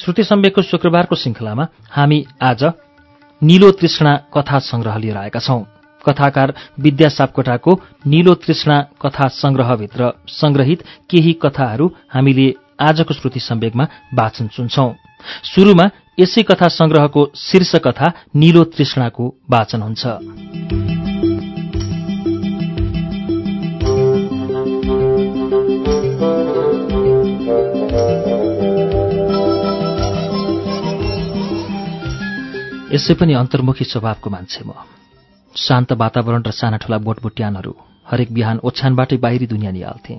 श्रुति सम्वेकको शुक्रबारको श्रृङ्खलामा हामी आज निलो तृष्णा कथा संग्रह लिएर आएका छौं। कथाकार विद्या सापकोटाको निलो तृष्णा कथा संग्रहभित्र संग्रहित केही कथाहरू हामीले आजको श्रुति सम्वेकमा वाचन सुन्छौं। शुरूमा यसै कथा संग्रहको शीर्ष कथा निलो तृष्णाको वाचन हुन्छ। यसै पनि अन्तर्मुखी स्वभावको मान्छे म। शान्त वातावरण र साना ठुला बोटबुट्यानहरू हरेक बिहान ओछ्यानबाटै बाहिरी दुनियाँ निहाल्थे।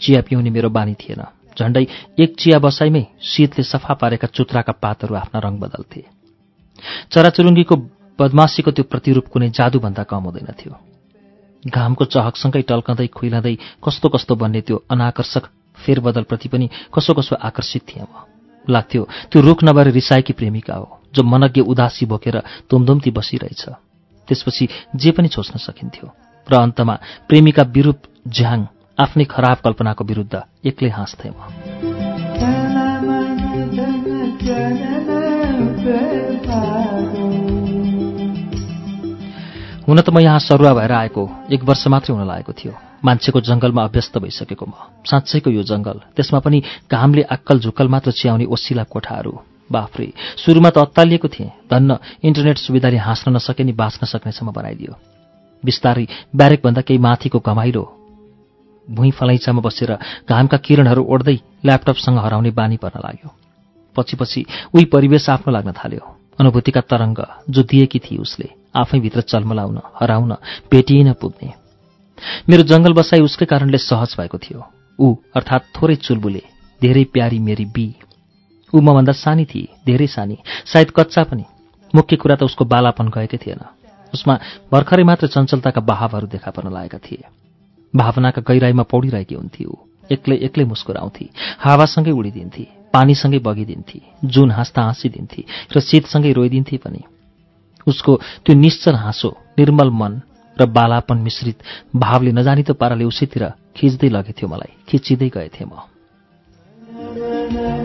चिया पिउने मेरो बानी थिएन। झण्डै एक चिया बसाइमै शीतले सफा पारेका चुत्राका पातहरू आफ्ना रङ बदल्थे। चराचुरुङ्गीको बदमासीको त्यो प्रतिरूप कुनै जादुभन्दा कम हुँदैन थियो। घामको चहकसँगै टल्कँदै खुइलाँदै कस्तो कस्तो बन्ने त्यो अनाकर्षक फेरबदलप्रति पनि कसो कसो आकर्षित थिएँ म। लाग्थ्यो त्यो रुख नभएर रिसाएकी प्रेमिका हो। जो मनज्ञ उदासी बोकेर तुमधुम्ती बसिरहेछ। त्यसपछि जे पनि सोच्न सकिन्थ्यो। र अन्तमा प्रेमिका विरूप झ्याङ आफ्नै खराब कल्पनाको विरुद्ध एक्लै हाँस्थे म। हुन त म यहाँ सरुवा भएर आएको एक वर्ष मात्रै हुन लागेको थियो। मान्छेको जङ्गलमा अभ्यस्त भइसकेको म। साँच्चैको यो जङ्गल त्यसमा पनि घामले आक्कल झुक्कल मात्र च्याउने ओसिला कोठाहरू। बाफ्रे। सुरुमा त अत्तालिएको थिएँ। धन्न इन्टरनेट सुविधाले हाँस्न नसके नि बाँच्न सक्नेसम्म बनाइदियो। बिस्तारै ब्यारेकभन्दा केही माथिको घमाइलो भुइँ फलैँचामा बसेर घामका किरणहरू ओढ्दै ल्यापटपसँग हराउने बानी पर्न लाग्यो। पछि पछि उही परिवेश आफ्नो लाग्न थाल्यो। अनुभूतिका तरङ्ग जो दिएकी थिए उसले। आफैभित्र चल्मलाउन हराउन भेटिएन पुग्ने। मेरो जङ्गल बसाई उसकै कारणले सहज भएको थियो। ऊ अर्थात् थोरै चुलबुले धेरै प्यारी मेरी बी ऊ मभन्दा सानी थिए धेरै सानी सायद कच्चा पनि। मुख्य कुरा त उसको बालापन गएकै थिएन। उसमा भर्खरै मात्र चञ्चलताका बहावहरू देखा पर्न लागेका थिए। भावनाका गहिराईमा पौडिरहेकी हुन्थे ऊ। एक्लै एक्लै मुस्कुराउँथे। हावासँगै उडिदिन्थे। पानीसँगै बगिदिन्थे। जुन हाँस्दा हाँसिदिन्थे र शीतसँगै रोइदिन्थे पनि। उसको त्यो निश्चल हाँसो निर्मल मन र बालापन मिश्रित भावले नजानी त पाराले उसैतिर खिच्दै लगेथ्यो मलाई खिचिँदै गएथे म।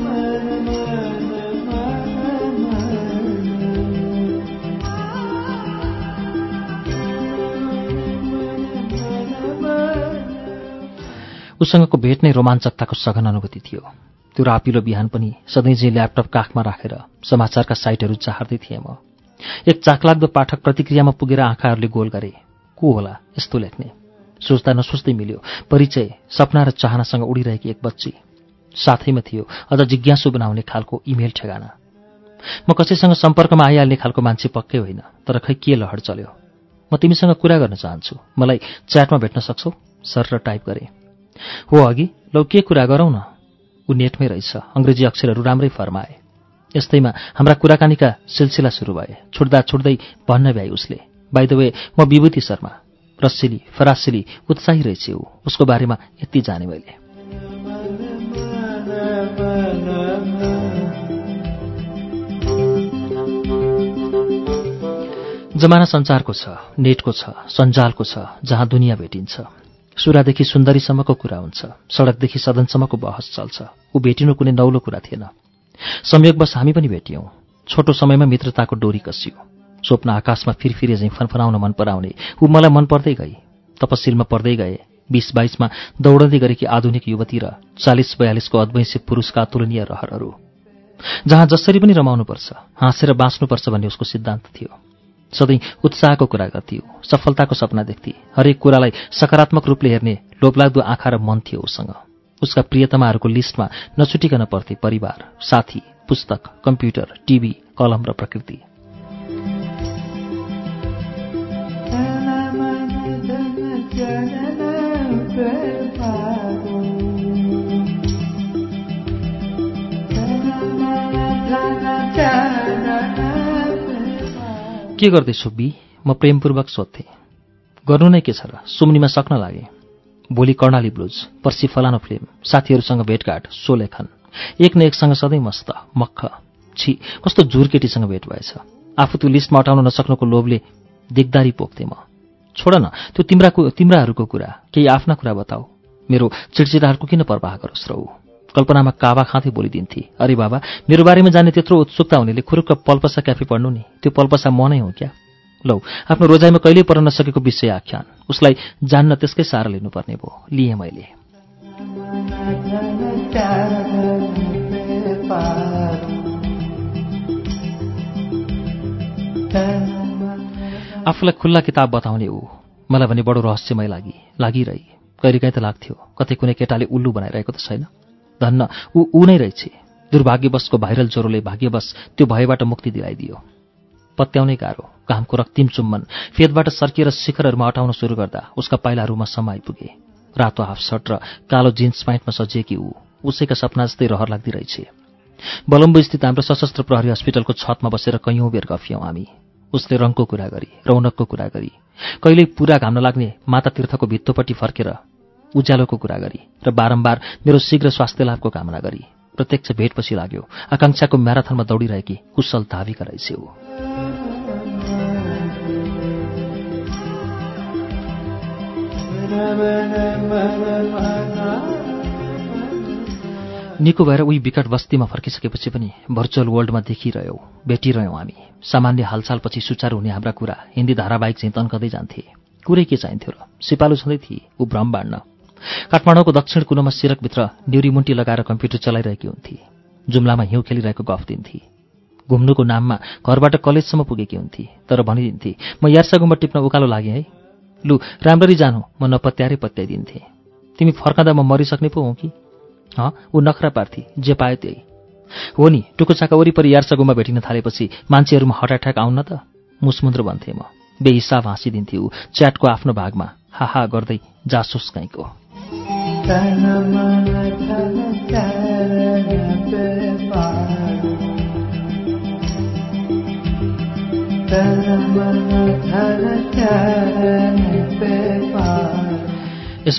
उसँगको भेट नै रोमाञ्चकताको सघन अनुभूति थियो। त्यो रापिलो बिहान पनि सधैँ जे ल्यापटप काखमा राखेर समाचारका साइटहरू चाहर्दै थिएँ म। एक चाखलाग्दो पाठक प्रतिक्रियामा पुगेर आँखाहरूले गोल गरे को होला यस्तो लेख्ने? सोच्दा नसोच्दै मिल्यो परिचय सपना र चाहनासँग उडिरहेकी एक बच्ची। साथैमा थियो अझ जिज्ञासु बनाउने खालको इमेल ठेगाना। म कसैसँग सम्पर्कमा आइहाल्ने खालको मान्छे पक्कै होइन तर खै के लहर चल्यो? म तिमीसँग कुरा गर्न चाहन्छु। मलाई च्याटमा भेट्न सक्छौ? सर र टाइप गरेँ। हो अघि लौ के कुरा गरौँ न? ऊ नेटमै रहेछ। अङ्ग्रेजी अक्षरहरू राम्रै फर्माए। यस्तैमा हाम्रा कुराकानीका सिलसिला सुरु भए। छुट्दा छुट्दै भन्न भ्याइ उसले। बाई द वे म विभूति शर्मा। रसिली फरासिली उत्साही रहेछ ऊ। उसको बारेमा यति जाने मैले। जमाना संचारको छ नेटको छ सञ्जालको छ जहाँ दुनियाँ भेटिन्छ। सुरादेखि सुन्दरीसम्मको कुरा हुन्छ। सडकदेखि सदनसम्मको बहस चल्छ। ऊ भेटिनु कुनै नौलो कुरा थिएन। संयोगवश हामी पनि भेटियौँ। छोटो समयमा मित्रताको डोरी कसियो। स्वप्न आकाशमा फिरफिरे झैँ फनफनाउन मन पराउने। ऊ मलाई मन पर्दै गई तपसिलमा पर्दै गए। बिस बाइसमा दौडँदै गरेकी आधुनिक युवती र चालिस बयालिसको अद्वैंसी पुरुषका अतुलनीय रहरहरू। जहाँ जसरी पनि रमाउनुपर्छ हाँसेर बाँच्नुपर्छ भन्ने उसको सिद्धान्त थियो। सधैँ उत्साहको कुरा गर्थ्यो सफलताको सपना देख्थे। हरेक कुरालाई सकारात्मक रूपले हेर्ने लोभलाग्दो आँखा र मन थियो उसँग। उसका प्रियतमाहरूको लिस्टमा नछुटिकन पर्थे परिवार साथी पुस्तक कम्प्युटर टिभी कलम र प्रकृति। के गर्दैछु बी? म प्रेमपूर्वक सोध्थेँ। गर्नु नै के छ र? सुम्नीमा सक्न लागे। भोलि कर्णाली ब्लुज पर्सि फलानो फिल्म साथीहरूसँग भेटघाट सो लेखन। एक न एकसँग सधैँ मस्त मक्ख छि कस्तो झुर केटीसँग भेट भएछ। आफू त्यो लिस्टमा अटाउन नसक्नुको लोभले दिगदारी पोख्थेँ म। छोड न त्यो तिम्राको तिम्राहरूको कुरा केही आफ्ना कुरा बताऊ। मेरो चिडचिडाहरूको किन प्रवाह गरोस् र ऊ? कल्पनामा काबा खाँदै बोलिदिन्थे। अरे बाबा मेरो बारेमा जाने त्यत्रो उत्सुकता हुनेले खुरुक्क पल्पसा क्याफे पढ्नु नि। त्यो पल्पसा म नै हो क्या? लौ आफ्नो रोजाइमा कहिल्यै पढ्न नसकेको विषय आख्यान। उसलाई जान्न त्यसकै सारा लिनुपर्ने भयो। लिएँ मैले। आफूलाई खुल्ला किताब बताउने ऊ। मलाई भने बडो रहस्यमय लागि। लागिरहे। कहिलेकाहीँ त लाग्थ्यो। कतै कुनै केटाले उल्लु बनाइरहेको त छैन। धन्न। ऊ ऊ नै रहेछ। दुर्भाग्यवशको भाइरल ज्वरोले भाग्यवश त्यो भयबाट मुक्ति दिलाइदियो। पत्याउनै गाह्रो। घामको रक्तिम चुम्बन। फेदबाट सर्किएर शिखरहरूमा अटाउन सुरु गर्दा उसका पाइलाहरूमा सम आइपुगे रातो हाफ सर्ट र कालो जिन्स प्यान्टमा सजिएकी ऊ। उसैका सपना जस्तै रहर लाग्दै रहेछ। बलम्बु स्थित हाम्रो सशस्त्र प्रहरी हस्पिटलको छतमा बसेर कैयौँ बेर गफियौँ हामी। उसले रङको कुरा गरी रौनकको कुरा गरी। कहिल्यै पुरा घाम नलाग्ने माता तीर्थको भित्तोपट्टि फर्केर उज्यालोको कुरा गरी र बारम्बार मेरो शीघ्र स्वास्थ्य लाभको कामना गरी प्रत्यक्ष भेटपछि लाग्यो आकाङ्क्षाको म्याराथनमा दौडिरहेकी कुशल धाविका रहेछ निको भएर उही विकट बस्तीमा फर्किसकेपछि पनि भर्चुअल वर्ल्डमा देखिरह्यौँ भेटिरह्यौँ हामी। सामान्य हालचालपछि सुचारू हुने हाम्रा कुरा हिन्दी धारावाहिक चाहिँ तन्कँदै जान्थे। कुरै के चाहिन्थ्यो र? सिपालु छँदै थिए ऊ भ्रम बाँड्न। काठमाडौँको दक्षिण कुनोमा सिरकभित्र न्युरीमुन्टी लगाएर कम्प्युटर चलाइरहेकी हुन्थे। जुम्लामा हिउँ खेलिरहेको गफ दिन्थे। घुम्नुको नाममा घरबाट कलेजसम्म पुगेकी हुन्थे तर भनिदिन्थे म यार्सागुम्बा टिप्न उकालो लागेँ है। लु राम्ररी जानु म नपत्यारै पत्याइदिन्थे। तिमी फर्काँदा म मरिसक्ने पो हौ कि? हँ ऊ नखरा पार्थी जे पायो त्यही। हो नि टुकुचाका वरिपरि यार्सागुम्बा भेटिन थालेपछि मान्छेहरूमा हटाठ्याक आउन त? मुसमुन्द्र भन्थे म। बेहिसाब हाँसिदिन्थे ऊ च्याटको आफ्नो भागमा। हाहा गर्दै जासोस काहीँको यस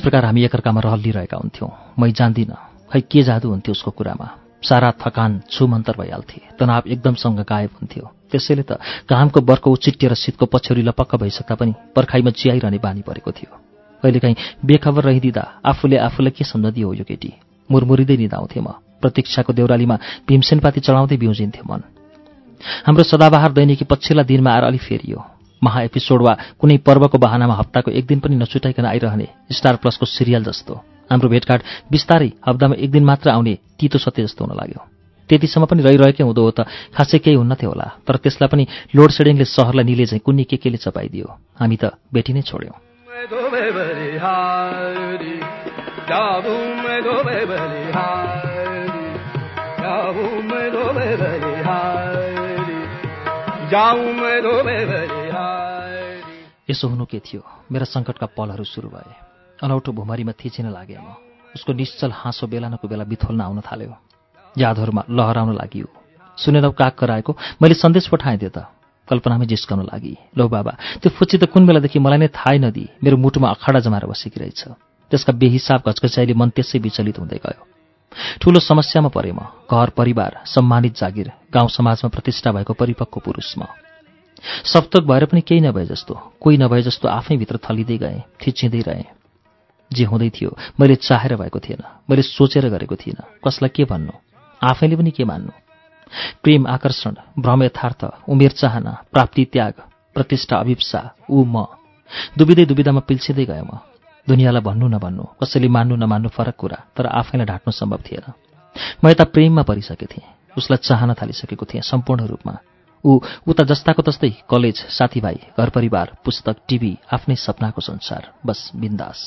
प्रकार हामी एकअर्कामा रहलिरहेका हुन्थ्यौँ। मै जान्दिनँ। खै के जादु हुन्थ्यो उसको कुरामा? सारा थकान छुमन्तर भइहाल्थे। तनाव एकदमसँग गायब हुन्थ्यो। त्यसैले त घामको बर्को उचिटिएर शीतको पछ्यौरी लपक्क भइसक्दा पनि पर्खाइमा चियाइरहने बानी परेको थियो। कहिलेकाहीँ बेखबर रहिदिँदा आफूले आफूलाई के सम्झदियो हो यो केटी? मुरमुरिँदै निधाउँथे म। प्रतीक्षाको देउरालीमा भीमसेनपाती चढाउँदै बिउजिन्थ्यो मन। हाम्रो सदाबहार दैनिकी पछिल्ला दिनमा आएर अलि फेरियो। महा एपिसोड वा कुनै पर्वको बहानामा हप्ताको एक दिन पनि नछुटाइकन आइरहने स्टार प्लसको सिरियल जस्तो। हाम्रो भेटघाट बिस्तारै हप्तामा एक दिन मात्र आउने तितो सत्य जस्तो हुन लाग्यो। त्यतिसम्म पनि रहिरहेकै हुँदो हो त खासै केही हुन्नथ्यो होला। तर त्यसलाई पनि लोड सेडिङले सहरलाई निले चाहिँ कुन्नी के केले चपाइदियो? हामी त भेटी नै छोड्यौँ। यसो हुनु के थियो। मेरा सङ्कटका पलहरू सुरु भए। अनौठो भुमरीमा थिचिन लागे म। उसको निश्चल हाँसो बेलानको बेला बिथोल्न आउन थाल्यो। यादहरूमा लहराउन लागि सुनेर काग कराएको। मैले सन्देश पठाइदिएँ त। कल्पनामै जिस्कन लागि। लौ बाबा त्यो फुच्ची त कुन बेलादेखि मलाई नै थाहै नदी। मेरो मुटुमा अखाडा जमाएर बसेकी रहेछ। त्यसका बेहिसाब घचकचाइले मन त्यसै विचलित हुँदै गयो। ठूलो समस्यामा परे म। घर परिवार सम्मानित जागिर गाउँ समाजमा प्रतिष्ठा भएको परिपक्व पुरुष म। सप्तक भएर पनि केही नभए जस्तो कोही नभए जस्तो आफैभित्र थलिँदै गएँ थिचिँदै रहेँ। जे हुँदै थियो मैले चाहेर भएको थिएन। मैले सोचेर गरेको थिइनँ। कसलाई के भन्नु? आफैले पनि के मान्नु? प्रेम आकर्षण भ्रम यथार्थ उमेर चाहना प्राप्ति त्याग प्रतिष्ठा अभिप्सा ऊ म। दुबिँदै दुविधामा पिल्सिँदै गएँ म। दुनियाँलाई भन्नु नभन्नु कसैले मान्नु नमान्नु फरक कुरा तर आफैलाई ढाँट्नु सम्भव थिएन। म यता प्रेममा परिसकेको थिएँ उसलाई चाहन थालिसकेको थिएँ सम्पूर्ण रूपमा। ऊ उता जस्ताको तस्तै कलेज साथीभाइ घर परिवार पुस्तक टिभी आफ्नै सपनाको संसार बस बिन्दास।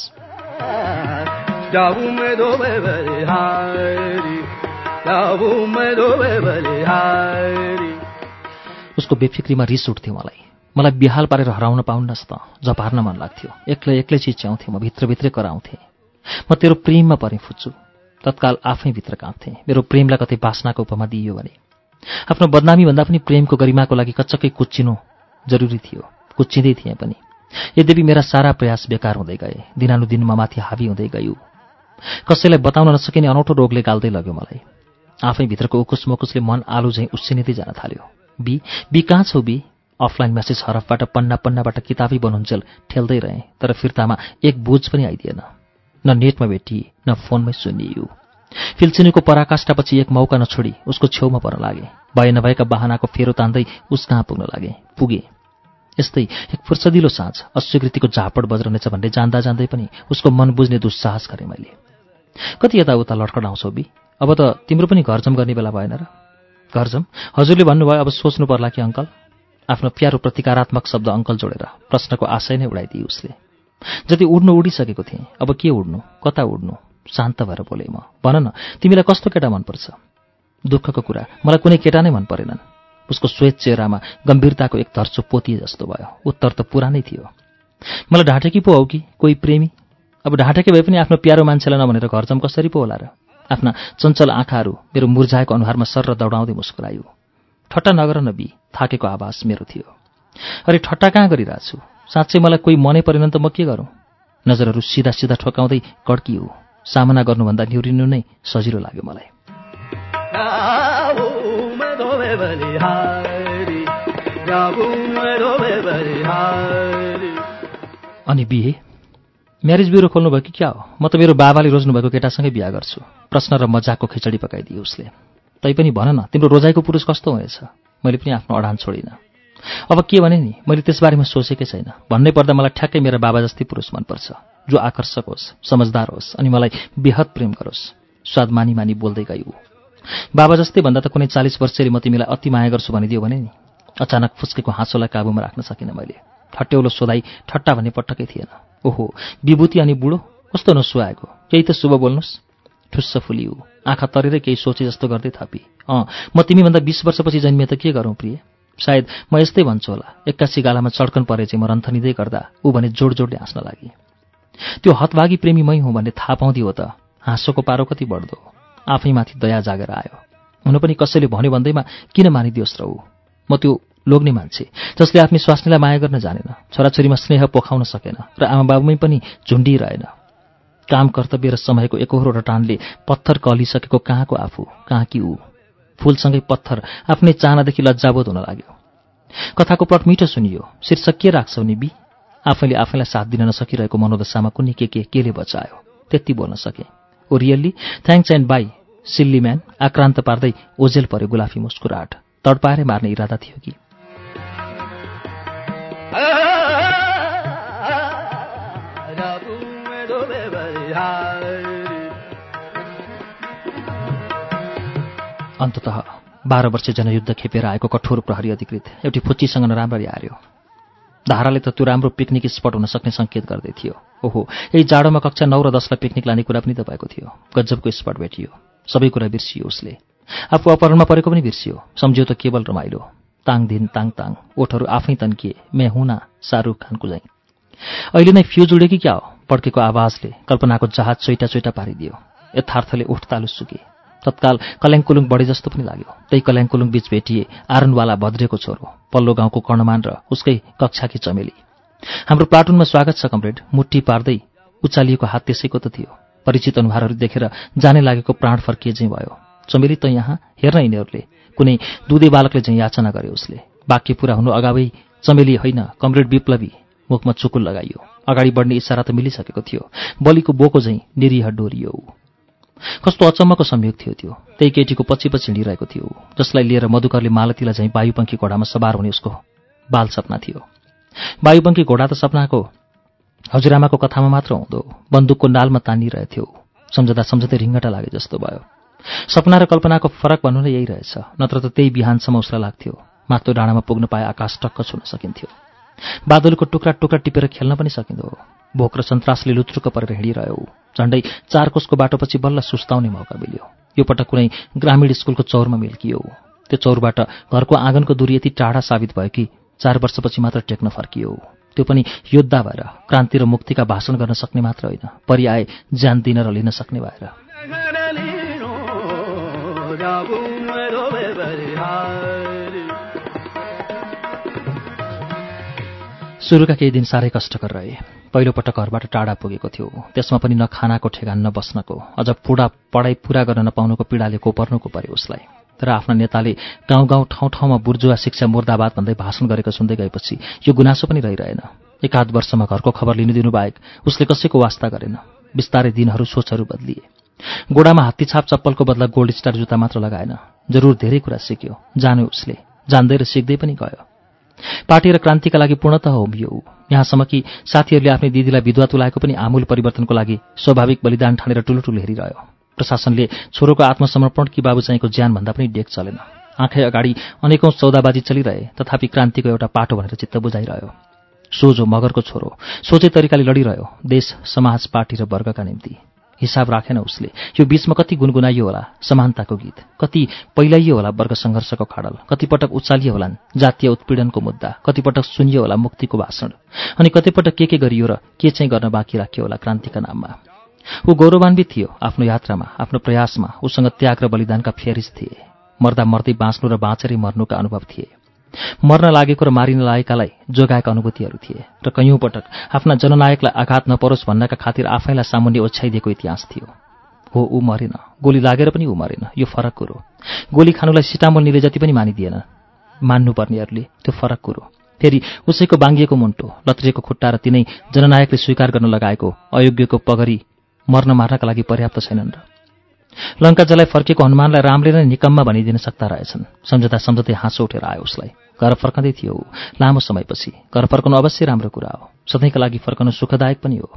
उसको बेफिक्रीमा रिस उठ्थ्यो मलाई। मलाई बिहाल पारेर हराउन पाउन्नस् त झपार्न मन लाग्थ्यो। एक्लै एक्लै चिच्याउँथेँ म भित्रभित्रै कराउँथेँ। म तेरो प्रेममा परेँ फुच्छु तत्काल आफै भित्र काँप्थेँ। मेरो प्रेमलाई कतै बासनाको उपमा दिइयो भने। आफ्नो बदनामी भन्दा पनि प्रेमको गरिमाको लागि कच्चकै कुच्चिनु जरुरी थियो। कुच्चिँदै थिएँ पनि। यद्यपि मेरा सारा प्रयास बेकार हुँदै गए। दिनानुदिनमा माथि हावी हुँदै गयो। कसैलाई बताउन नसकिने अनौठो रोगले गाल्दै लग्यो मलाई। आफैभित्रको उकुस मुकुसले मन आलु झैँ उसिनिँदै जान थाल्यो। बी बी कहाँ छौ बी? अफलाइन म्यासेज हरफबाट पन्ना पन्नाबाट किताबै बनुन्जेल ठेल्दै रहेँ तर फिर्तामा एक बोझ पनि आइदिएन। न नेटमा भेटिए न फोनमै सुनियो। फिल्चिनीको पराकाष्ठापछि एक मौका नछोडी उसको छेउमा पर्न लागे। भए नभएका बाहनाको फेरो तान्दै उस कहाँ पुग्न लागे? पुगे। यस्तै एक फुर्सदिलो साँझ अस्वीकृतिको झापड बज्रनेछ भन्ने जान्दा जान्दै पनि उसको मन बुझ्ने दुस्साहस गरेँ मैले। कति यताउता लटकडाउँछौ बि? अब त तिम्रो पनि घरजम गर्ने बेला भएन र। घरजम? हजुरले भन्नुभयो अब सोच्नु पर्ला कि अङ्कल? आफ्नो प्यारो प्रतिकारात्मक शब्द अङ्कल जोडेर प्रश्नको आशय नै उडाइदिए उसले। जति उड्नु उडिसकेको थिएँ अब के उड्नु कता उड्नु? शान्त भएर बोले म। भन न तिमीलाई कस्तो केटा मनपर्छ? दुःखको कुरा मलाई कुनै केटा नै मन परेनन् उसको श्वेत चेहरामा गम्भीरताको एक धर्चो पोतिए जस्तो भयो। उत्तर त पुरानै थियो। मलाई ढाँटेकी पो हौ कि कोही प्रेमी? अब ढाँटेकी भए पनि आफ्नो प्यारो मान्छेलाई नभनेर घरजम कसरी पो होला र? आफ्ना चञ्चल आँखाहरू मेरो मुर्झाएको अनुहारमा सर र दौडाउँदै मुस्कुरायो। ठट्टा नगर न बी थाकेको आवाज मेरो थियो। अरे ठट्टा कहाँ गरिरहेछु साँच्चै मलाई कोही मनै परेन त म के गरौँ? नजरहरू सिधा सिधा ठोकाउँदै कड्कियो। सामना गर्नुभन्दा निहुरिनु नै सजिलो लाग्यो मलाई। अनि बिहे? म्यारेज ब्युरो खोल्नुभयो कि क्या हो? म त मेरो बाबाले रोज्नुभएको केटासँगै बिहा गर्छु। प्रश्न र मजाकको खिचडी पकाइदिए उसले। तैपनि भन न तिम्रो रोजाइको पुरुष कस्तो हुनेछ? मैले पनि आफ्नो अडान छोडिनँ। अब के भने नि मैले त्यसबारेमा सोचेकै छैन। भन्नै पर्दा मलाई ठ्याक्कै मेरो बाबा जस्तै पुरुष मनपर्छ। जो आकर्षक होस् समझदार होस् अनि मलाई बेहद प्रेम गरोस् स्वाद मानी मानी बोल्दै गयो बाबा जस्तै भन्दा त कुनै चालिस वर्षेरी म तिमीलाई अति माया गर्छु भनिदियो भने नि। अचानक फुस्केको हाँसोलाई काबुमा राख्न सकिनँ मैले। ठट्यौलो सोधाई ठट्टा भन्ने पटक्कै थिएन। ओहो विभूति अनि बुढो कस्तो नसुहाएको? केही त शुभ बोल्नुहोस्। ठुस्स फुलियो आँखा तरेरै केही सोचे जस्तो गर्दै थपी। अँ म तिमीभन्दा बिस वर्षपछि जन्मिए त के गरौँ प्रिय? सायद म यस्तै भन्छु होला एक्कासी गालामा चड्कन परे चाहिँ म रन्थनिँदै गर्दा ऊ भने जोड जोडले हाँस्न लागि। त्यो हतभागी प्रेमी मै हुँ भन्ने थाहा पाउँदियो त हाँसोको पारो कति बढ्दो। आफैमाथि दया जागेर आयो। हुन पनि कसैले भन्यो भन्दैमा किन मानिदियोस् र ऊ? म त्यो लोग्ने मान्छे जसले आफ्नो स्वास्नीलाई माया गर्न जानेन छोराछोरीमा स्नेह पोखाउन सकेन र आमाबाबुमै पनि झुन्डिरहेन। काम कर्तव्य र समयको एकहोरो रटानले पत्थर कलिसकेको कहाँको आफू कहाँ कि ऊ? फूलसँगै पत्थर आफ्नै चाहनादेखि लज्जाबोध हुन लाग्यो। कथाको प्लट मिठो सुनियो शीर्षक के राख्छौ नि बी आफैले आफैलाई साथ दिन नसकिरहेको मनोदशामा कुनै के के केले बचायो? त्यति बोल्न सके। ओ really thanks and bye silly man आक्रान्त पार्दै ओझेल पऱ्यो गुलाफी मुस्कुराट तडपाएरै मार्ने इरादा थियो कि? अन्तत बाह्र वर्ष जनयुद्ध खेपेर आएको कठोर प्रहरी अधिकृत एउटी फुच्चीसँग नराम्ररी हार्यो। धाराले त त्यो राम्रो पिकनिक स्पट हुन सक्ने सङ्केत गर्दै थियो। ओहो यही जाडोमा कक्षा नौ र दसलाई पिकनिक लाने कुरा पनि त भएको थियो। गजबको स्पट भेटियो। सबै कुरा बिर्सियो उसले। आफू अपहरणमा परेको पनि बिर्सियो। सम्झ्यो त केवल रमाइलो। ताङ दिन ताङ ताङ। ओठहरू आफै तन्किए। मे हुना शाहरुख खानको झैँ अहिले नै फ्युज उड्यो कि क्या हो? पड्केको आवाजले कल्पनाको जहाज चोइटा चोइटा पारिदियो। यथार्थले उठ तालु सुके। तत्काल कल्याङकुलुङ बढे जस्तो पनि लाग्यो। त्यही कल्याङकुलुङ बीच भेटिए आरनवाला भद्रेको छोरो पल्लो गाउँको कर्णमान र उसकै कक्षाकी चमेली। हाम्रो प्लाटुनमा स्वागत छ कमरेड। मुट्ठी पार्दै उचालिएको हात त्यसैको त थियो। परिचित अनुहारहरू देखेर जाने लागेको प्राण फर्किए चाहिँ भयो। चमेली त यहाँ हेर्न यिनीहरूले। कुनै दुधे बालकले चाहिँ याचना गरे उसले। वाक्य पुरा हुनु अगावै चमेली होइन कमरेड विप्लवी मुखमा चुकुल लगाइयो। अगाडि बढ्ने इसारा त मिलिसकेको थियो। बलिको बोको झैँ निरीह डोरियो। कस्तो अचम्मको संयोग थियो त्यो। त्यही केटीको पछि पछि हिँडिरहेको थियो। जसलाई लिएर मधुकरले मालतीलाई झैँ वायुपङ्खी घोडामा सवार हुने उसको बाल सपना थियो। वायुपङ्खी घोडा त सपनाको हजुरआमाको कथामा मात्र हुँदो। बन्दुकको नालमा तानिरहेथ्यो। सम्झदा सम्झँदै रिङ्गटा लागे जस्तो भयो। सपना र कल्पनाको फरक भन्नु नै यही रहेछ। नत्र त त्यही बिहानसम्म उसलाई लाग्थ्यो। माथि डाँडामा पुग्न पाए आकाश टक्क छुन सकिन्थ्यो। बादलको टुक्रा टुक्रा टिपेर खेल्न पनि सकिँदो। भोक र सन्तासले लुत्रुक परेर हिँडिरह्यो। झण्डै चार कोषको बाटोपछि बल्ल सुस्ताउने मौका मिल्यो। यो पटक कुनै ग्रामीण स्कुलको चौरमा मिल्कियो। त्यो चौरबाट घरको आँगनको दूरी यति टाढा साबित भयो कि चार वर्षपछि मात्र टेक्न फर्कियो। त्यो पनि योद्धा भएर क्रान्ति र मुक्तिका भाषण गर्न सक्ने मात्र होइन। पर्याय ज्यान दिन र लिन सक्ने भएर। सुरुका केही दिन साह्रै कष्टकर रहे। पहिलोपटक घरबाट टाढा पुगेको थियो। त्यसमा पनि न खानाको ठेगान न बस्नको। अझ पुडा पढाइ पुरा गर्न नपाउनुको पीडाले कोपर्नुको पर्यो उसलाई। तर आफ्ना नेताले गाउँ गाउँ ठाउँ ठाउँमा बुर्जुवा शिक्षा मुर्दाबाद भन्दै भाषण गरेको सुन्दै गएपछि यो गुनासो पनि रहिरहेन। एकाध वर्षमा घरको खबर लिनु दिनु बाहेक उसले कसैको वास्ता गरेन। बिस्तारै दिनहरू सोचहरू बदलिए। गोडामा हात्तीछाप चप्पलको बदला गोल्ड स्टार जुत्ता मात्र लगाएन। जरुर धेरै कुरा सिक्यो। जान्यो उसले। जान्दै र सिक्दै पनि गयो। पार्टी र क्रान्तिका लागि पूर्णतः होमियो ऊ। यहाँसम्म कि साथीहरूले आफ्नै दिदीलाई विधवा तुलाएको पनि आमूल परिवर्तनको लागि स्वाभाविक बलिदान ठानेर ठुलो ठुलो हेरिरह्यो। प्रशासनले छोरोको आत्मसमर्पण कि बाबु चाहिँको ज्यानभन्दा पनि डेक चलेन। आँखै अगाडि अनेकौं सौदाबाजी चलिरहे तथापि क्रान्तिको एउटा पाटो भनेर चित्त बुझाइरह्यो। सोझो मगरको छोरो। सोचे तरिकाले लडिरह्यो। देश समाज पार्टी र वर्गका निम्ति। हिसाब राखेन उसले। यो बीचमा कति गुनगुनाइयो होला समानताको गीत। कति पहिलाइयो होला वर्ग सङ्घर्षको खाडल। कतिपटक उचालियो होलान् जातीय उत्पीडनको मुद्दा। कतिपटक सुनियो होला मुक्तिको भाषण। अनि कतिपटक के के गरियो र के चाहिँ गर्न बाँकी राखियो होला क्रान्तिका नाममा। ऊ गौरवान्वित थियो आफ्नो यात्रामा आफ्नो प्रयासमा। उसँग त्याग र बलिदानका फेरिस थिए। मर्दा मर्दै बाँच्नु र बाँचेरै मर्नुका अनुभव थिए। मर्न लागेको र मारिन लागेकालाई जोगाएका अनुभूतिहरू थिए र कैयौँ पटक आफ्ना जननायकलाई आघात नपरोस् भन्नका खातिर आफैलाई सामुन्य ओछ्याइदिएको इतिहास थियो। हो ऊ मरेन। गोली लागेर पनि ऊ मरेन। यो फरक कुरो। गोली खानुलाई सिटामोल निले जति पनि मानिदिएन। मान्नुपर्नेहरूले त्यो फरक कुरो। फेरि उसैको बाङ्गिएको मुन्टो लत्रिएको खुट्टा र तिनै जननायकले स्वीकार गर्न लगाएको अयोग्यको पगरी मर्न मार्नका लागि पर्याप्त छैनन् र। लङ्का जलाई फर्किएको हनुमानलाई रामले नै निकममा भनिदिन सक्दा रहेछन्। सम्झँदा सम्झँदै हाँसो उठेर आयो उसलाई। घर फर्कँदै थियो। लामो समयपछि घर फर्कनु अवश्य राम्रो कुरा हो। सधैँका लागि फर्कनु सुखदायक पनि हो।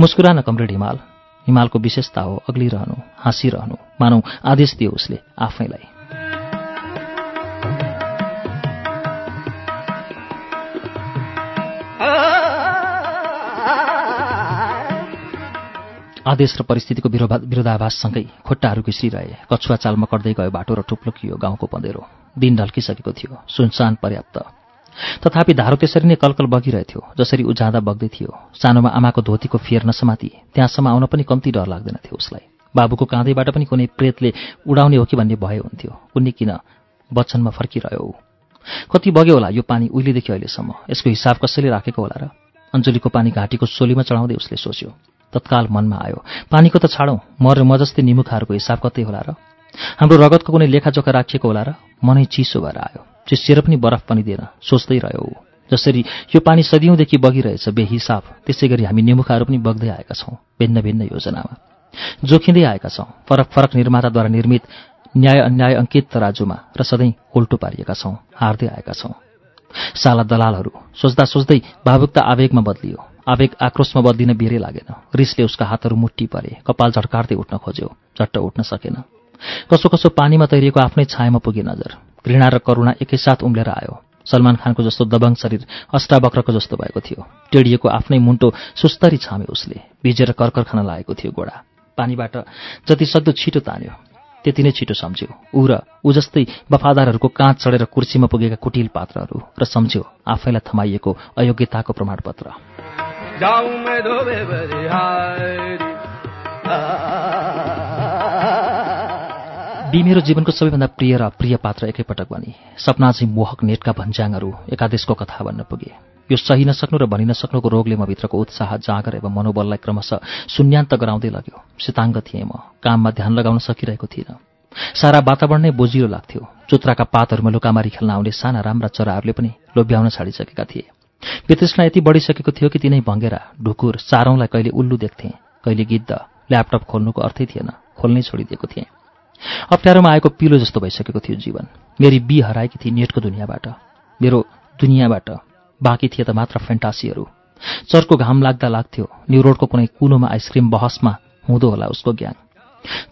मुस्कुरान कमरेड हिमाल। हिमालको विशेषता हो अग्लिरहनु हाँसिरहनु। मानौ आदेश दियो उसले आफैलाई। आदेश र परिस्थितिको विरोधाभाससँगै खुट्टाहरू घिस्रिरहे कछुवा चालमा कट्दै गयो बाटो र टुप्लुकियो गाउँको पँधेरो दिन ढल्किसकेको थियो। सुनसान पर्याप्त। तथापि धारो त्यसरी नै कलकल बगिरहेथ्यो जसरी ऊ जाँदा बग्दै थियो। सानोमा आमाको धोतीको फेर नसमाति त्यहाँसम्म आउन पनि कम्ती डर लाग्दैन थियो उसलाई। बाबुको काँधैबाट पनि कुनै प्रेतले उडाउने हो कि भन्ने भय हुन्थ्यो। उनी किन बच्चनमा फर्किरह्यो? ऊ कति बग्यो होला यो पानी उहिलेदेखि अहिलेसम्म? यसको हिसाब कसैले राखेको होला र? अञ्जुलीको पानी घाँटीको सोलीमा चढाउँदै उसले सोच्यो। तत्काल मनमा आयो पानीको त छाडौँ म र म जस्तै निमुखाहरूको हिसाब कतै होला र? हाम्रो रगतको कुनै लेखाजोखा राखिएको होला र? मनै चिसो भएर आयो। चिसिएर पनि बरफ पनि दिएन सोच्दै रह्यो जसरी यो पानी सदियौँदेखि बगिरहेछ बेहिसाब। त्यसै गरी हामी निमुखाहरू पनि बग्दै आएका छौँ भिन्न भिन्न योजनामा। जोखिँदै आएका छौँ फरक फरक निर्माताद्वारा निर्मित न्याय अन्याय अङ्कित तराजुमा र सधैँ उल्टो पारिएका छौँ हार्दै आएका छौँ। साला दलालहरू सोच्दा सोच्दै भावुकता आवेगमा बदलियो। आवेग आक्रोशमा बदलिन बेरै लागेन। रिसले उसका हातहरू मुट्टी परे कपाल झट्कार्दै उठ्न खोज्यो झट्ट उठ्न सकेन। कसो कसो पानीमा तैरिएको आफ्नै छायामा पुगे नजर। घृणा र करुणा एकैसाथ उम्लेर आयो। सलमान खानको जस्तो दबङ शरीर अष्टावक्रको जस्तो भएको थियो। टेडिएको आफ्नै मुन्टो सुस्तरी छाम्यो उसले। भिजेर कर्कर खान लागेको थियो गोडा। पानीबाट जति सक्दो छिटो तान्यो त्यति नै छिटो सम्झ्यो। ऊ र ऊ जस्तै वफादारहरूको काँच चढेर कुर्सीमा पुगेका कुटिल पात्रहरू र सम्झ्यो आफैलाई थमाइएको अयोग्यताको प्रमाणपत्र। बी मेरो जीवनको सबैभन्दा प्रिय र प्रिय पात्र एकैपटक बने। सपना चाहिँ मोहक नेटका भन्ज्याङहरू एकादेशको कथा भन्न पुगे। यो सही नसक्नु र भनि नसक्नुको रोगले म भित्रको उत्साह जाँगर एवं मनोबललाई क्रमशः शून्यान्त गराउँदै लग्यो। शीताङ्ग थिएँ म। काममा ध्यान लगाउन सकिरहेको थिइनँ। सारा वातावरण नै बोजिलो लाग्थ्यो। चुत्राका पातहरूमा लुकामारी खेल्न आउने साना राम्रा चराहरूले पनि लोभ्याउन छाडिसकेका थिए। वितृष्णा यति बढिसकेको थियो कि तिनै भङ्गेरा ढुकुर चारौँलाई कहिले उल्लु देख्थे। कहिले गिद्ध ल्यापटप खोल्नुको अर्थै थिएन। खोल्नै छोडिदिएको थिएँ। अप्ठ्यारोमा आएको पिलो जस्तो भइसकेको थियो जीवन। मेरी बी हराएकी थिए नेटको दुनियाँबाट। मेरो दुनियाँबाट बाँकी थिए त मात्र फेन्टासीहरू चर्को घाम लाग्दा लाग्थ्यो। न्यु रोडको कुनै कुनोमा आइसक्रिम बहसमा हुँदो होला उसको ज्ञान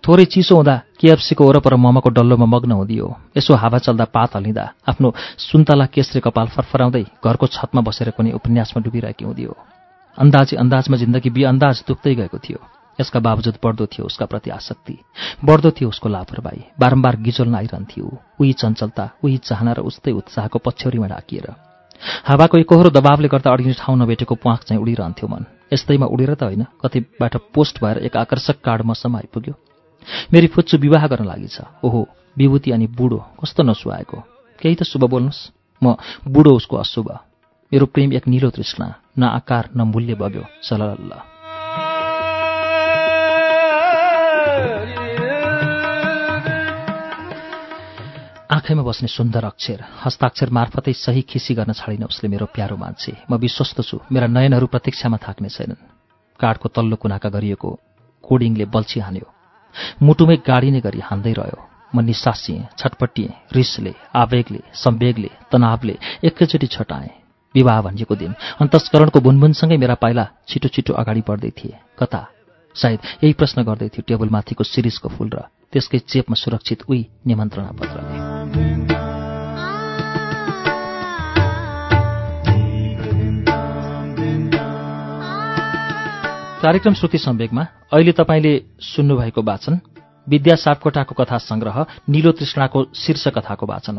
थोरै चिसो हुँदा केएफसीको वरपर ममको डल्लोमा मग्न हुँदियो। यसो हावा चल्दा पात हलिँदा आफ्नो सुन्तला केसरे कपाल फरफराउँदै घरको छतमा बसेर कुनै उपन्यासमा डुबिरहेकी हुँदियो। अन्दाजी अन्दाजमा जिन्दगी बि अन्दाज दुख्दै गएको थियो। यसका बावजुद बढ्दो थियो उसका प्रति आसक्ति। बढ्दो थियो उसको लापरवाही। बारम्बार गिजोल्न आइरहन्थ्यो। उही चञ्चलता उही चाहना र उस्तै उत्साहको पछ्यौरीमा ढाकिएर। हावाको एकहोरो दबावले गर्दा अडिने ठाउँ नभेटेको प्वाख चाहिँ उडिरहन्थ्यो मन। यस्तैमा उडेर त होइन कतिबाट पोस्ट भएर एक आकर्षक कार्ड मसम्म आइपुग्यो। मेरी फुच्चु विवाह गर्न लागि छ। ओहो विभूति अनि बुढो कस्तो नसुहाएको? केही त शुभ बोल्नुहोस्। म बुढो उसको अशुभ। मेरो प्रेम एक निलो तृष्णा न आकार न मूल्य बग्यो। सलल्ल आँखैमा बस्ने सुन्दर अक्षर हस्ताक्षर मार्फतै सही खिसी गर्न छाडिन उसले मेरो प्यारो मान्छे। म विश्वस्त छु मेरा नयनहरू प्रतीक्षामा थाक्ने छैनन्। काठको तल्लो कुनाका गरिएको कोडिङले बल्छी हान्यो। मुटुमै गाडिने गरी हान्दै रह्यो। म निसासिएँ छटपटिएँ रिसले आवेगले सम्वेगले तनावले एकैचोटि छटाएँ। विवाह भनिएको दिन अन्तस्करणको बुनबुनसँगै मेरा पाइला छिटो छिटो अगाडि बढ्दै थिए। कता? सायद यही प्रश्न गर्दै थियो टेबलमाथिको सिरिजको फूल र त्यसकै चेपमा सुरक्षित उही निमन्त्रणा पत्रले कार्यक्रम श्रुति सम्वेकमा अहिले तपाईँले सुन्नुभएको वाचन विद्या सापकोटाको कथा संग्रह निलो तृष्णाको शीर्ष कथाको वाचन हो।